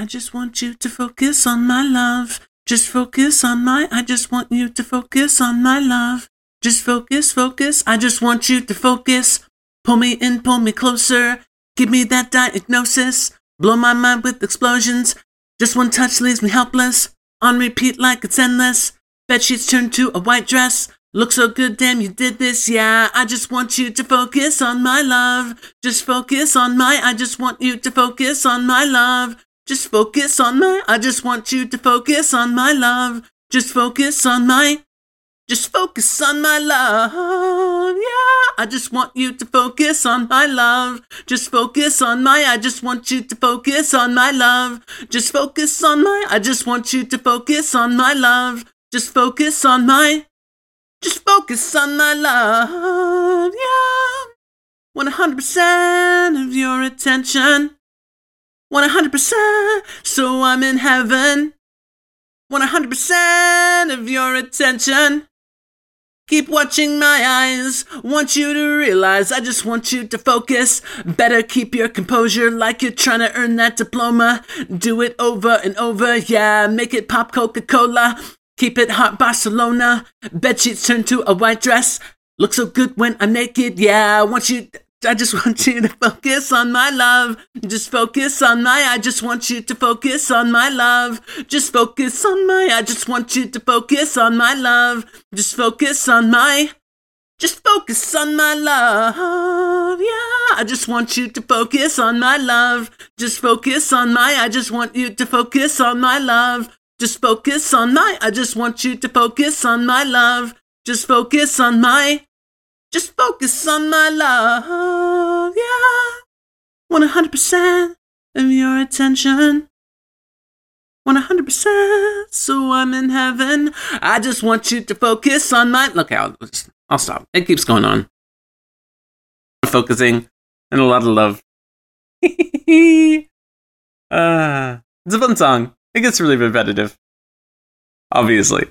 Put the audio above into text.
I just want you to focus on my love. Just focus on my, I just want you to focus on my love. Just focus, focus, I just want you to focus. Pull me in, pull me closer. Give me that diagnosis. Blow my mind with explosions. Just one touch leaves me helpless. On repeat like it's endless. Bed sheets turn to a white dress. Look so good, damn, you did this, yeah. I just want you to focus on my love. Just focus on my, I just want you to focus on my love. Just focus on my, I just want you to focus on my love. Just focus on my, just focus on my love, yeah. I just want you to focus on my love. Just focus on my, I just want you to focus on my love. Just focus on my, I just want you to focus on my love. Just focus on my, just focus on my love, yeah. 100% of your attention. 100% so I'm in heaven. 100% of your attention. Keep watching my eyes. Want you to realize I just want you to focus. Better keep your composure like you're trying to earn that diploma. Do it over and over, yeah. Make it pop Coca Cola. Keep it hot Barcelona. Bed sheets turn to a white dress. Look so good when I'm naked, yeah. Want you. I just want you to focus on my love. Just focus on my, I just want you to focus on my love. Just focus on my, I just want you to focus on my love. Just focus on my, just focus on my love. Yeah, I just want you to focus on my love. Just focus on my, I just want you to focus on my love. Just focus on my, I just want you to focus on my love. Just focus on my, just focus on my love, yeah. 100% of your attention. 100%, so I'm in heaven. I just want you to focus on my. Okay, I'll, I'll stop. It keeps going on. Focusing and a lot of love. uh, it's a fun song. It gets really repetitive. Obviously.